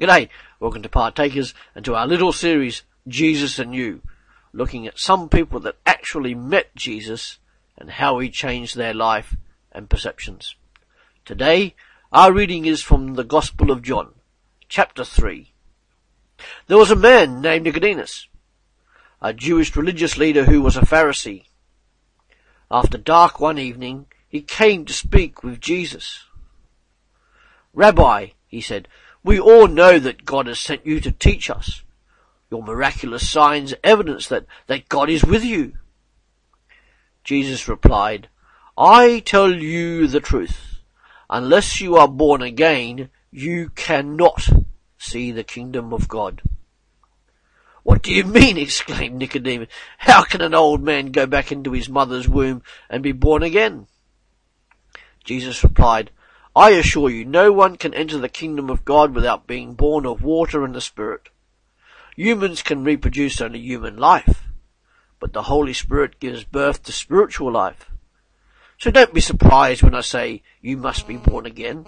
G'day, welcome to Partakers and to our little series, Jesus and You, looking at some people that actually met Jesus and how he changed their life and perceptions. Today, our reading is from the Gospel of John, chapter 3. There was a man named Nicodemus, a Jewish religious leader who was a Pharisee. After dark one evening, he came to speak with Jesus. Rabbi, he said, we all know that God has sent you to teach us. Your miraculous signs evidence that, that God is with you. Jesus replied, I tell you the truth. Unless you are born again, you cannot see the kingdom of God. What do you mean? exclaimed Nicodemus. How can an old man go back into his mother's womb and be born again? Jesus replied, I assure you, no one can enter the kingdom of God without being born of water and the Spirit. Humans can reproduce only human life, but the Holy Spirit gives birth to spiritual life. So don't be surprised when I say you must be born again.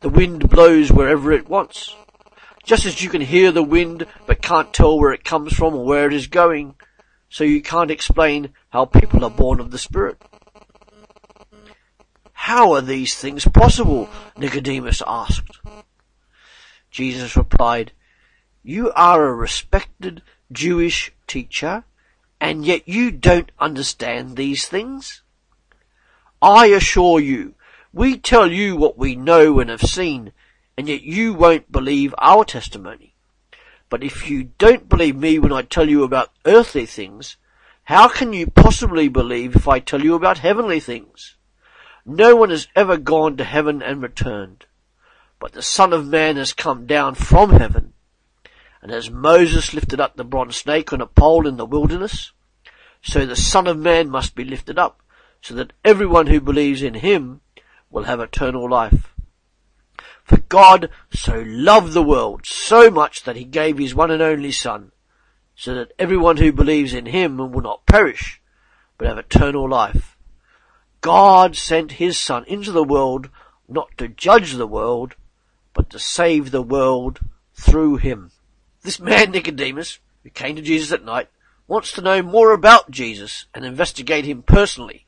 The wind blows wherever it wants. Just as you can hear the wind but can't tell where it comes from or where it is going, so you can't explain how people are born of the Spirit. How are these things possible? Nicodemus asked. Jesus replied, You are a respected Jewish teacher, and yet you don't understand these things? I assure you, we tell you what we know and have seen, and yet you won't believe our testimony. But if you don't believe me when I tell you about earthly things, how can you possibly believe if I tell you about heavenly things? No one has ever gone to heaven and returned. But the Son of Man has come down from heaven. And as Moses lifted up the bronze snake on a pole in the wilderness, so the Son of Man must be lifted up, so that everyone who believes in him will have eternal life. For God so loved the world so much that he gave his one and only Son, so that everyone who believes in him will not perish, but have eternal life. God sent his son into the world not to judge the world, but to save the world through him. This man Nicodemus, who came to Jesus at night, wants to know more about Jesus and investigate him personally,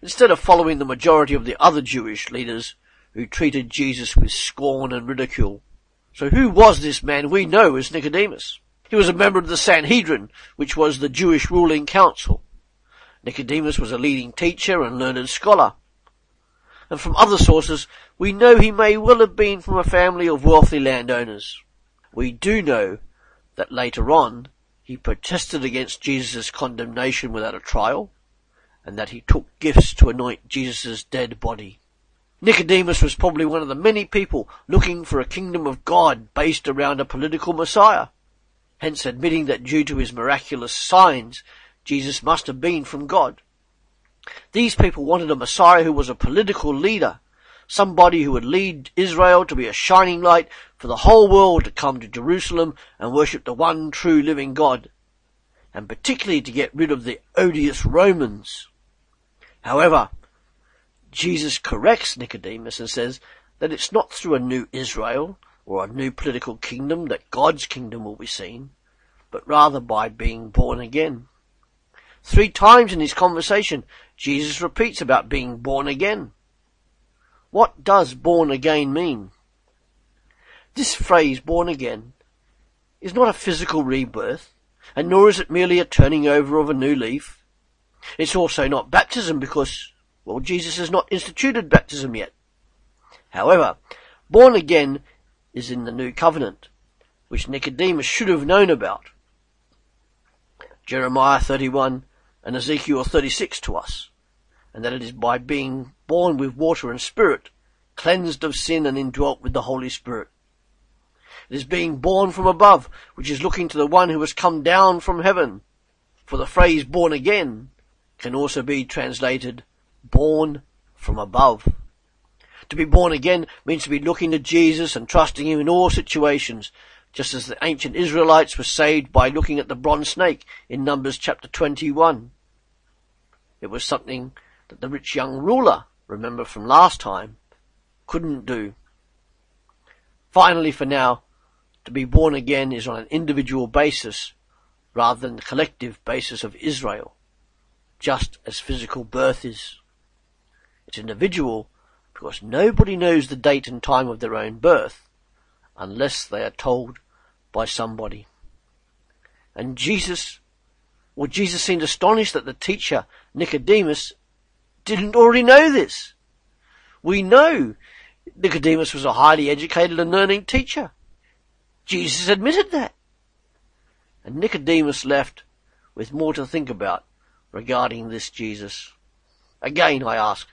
instead of following the majority of the other Jewish leaders who treated Jesus with scorn and ridicule. So who was this man we know as Nicodemus? He was a member of the Sanhedrin, which was the Jewish ruling council. Nicodemus was a leading teacher and learned scholar. And from other sources, we know he may well have been from a family of wealthy landowners. We do know that later on, he protested against Jesus' condemnation without a trial, and that he took gifts to anoint Jesus' dead body. Nicodemus was probably one of the many people looking for a kingdom of God based around a political Messiah, hence admitting that due to his miraculous signs, Jesus must have been from God. These people wanted a Messiah who was a political leader, somebody who would lead Israel to be a shining light for the whole world to come to Jerusalem and worship the one true living God, and particularly to get rid of the odious Romans. However, Jesus corrects Nicodemus and says that it's not through a new Israel or a new political kingdom that God's kingdom will be seen, but rather by being born again. Three times in his conversation, Jesus repeats about being born again. What does born again mean? This phrase, born again, is not a physical rebirth, and nor is it merely a turning over of a new leaf. It's also not baptism because, well, Jesus has not instituted baptism yet. However, born again is in the new covenant, which Nicodemus should have known about. Jeremiah 31 and Ezekiel 36 to us, and that it is by being born with water and spirit, cleansed of sin and indwelt with the Holy Spirit. It is being born from above, which is looking to the one who has come down from heaven. For the phrase born again can also be translated born from above. To be born again means to be looking to Jesus and trusting Him in all situations, just as the ancient Israelites were saved by looking at the bronze snake in Numbers chapter 21. It was something that the rich young ruler, remember from last time, couldn't do. Finally for now, to be born again is on an individual basis rather than the collective basis of Israel, just as physical birth is. It's individual because nobody knows the date and time of their own birth unless they are told by somebody. And Jesus, well Jesus seemed astonished that the teacher Nicodemus didn't already know this. We know Nicodemus was a highly educated and learning teacher. Jesus admitted that. And Nicodemus left with more to think about regarding this Jesus. Again, I ask,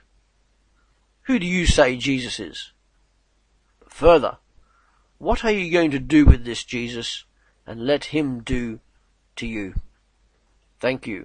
who do you say Jesus is? But further, what are you going to do with this Jesus and let him do to you? Thank you.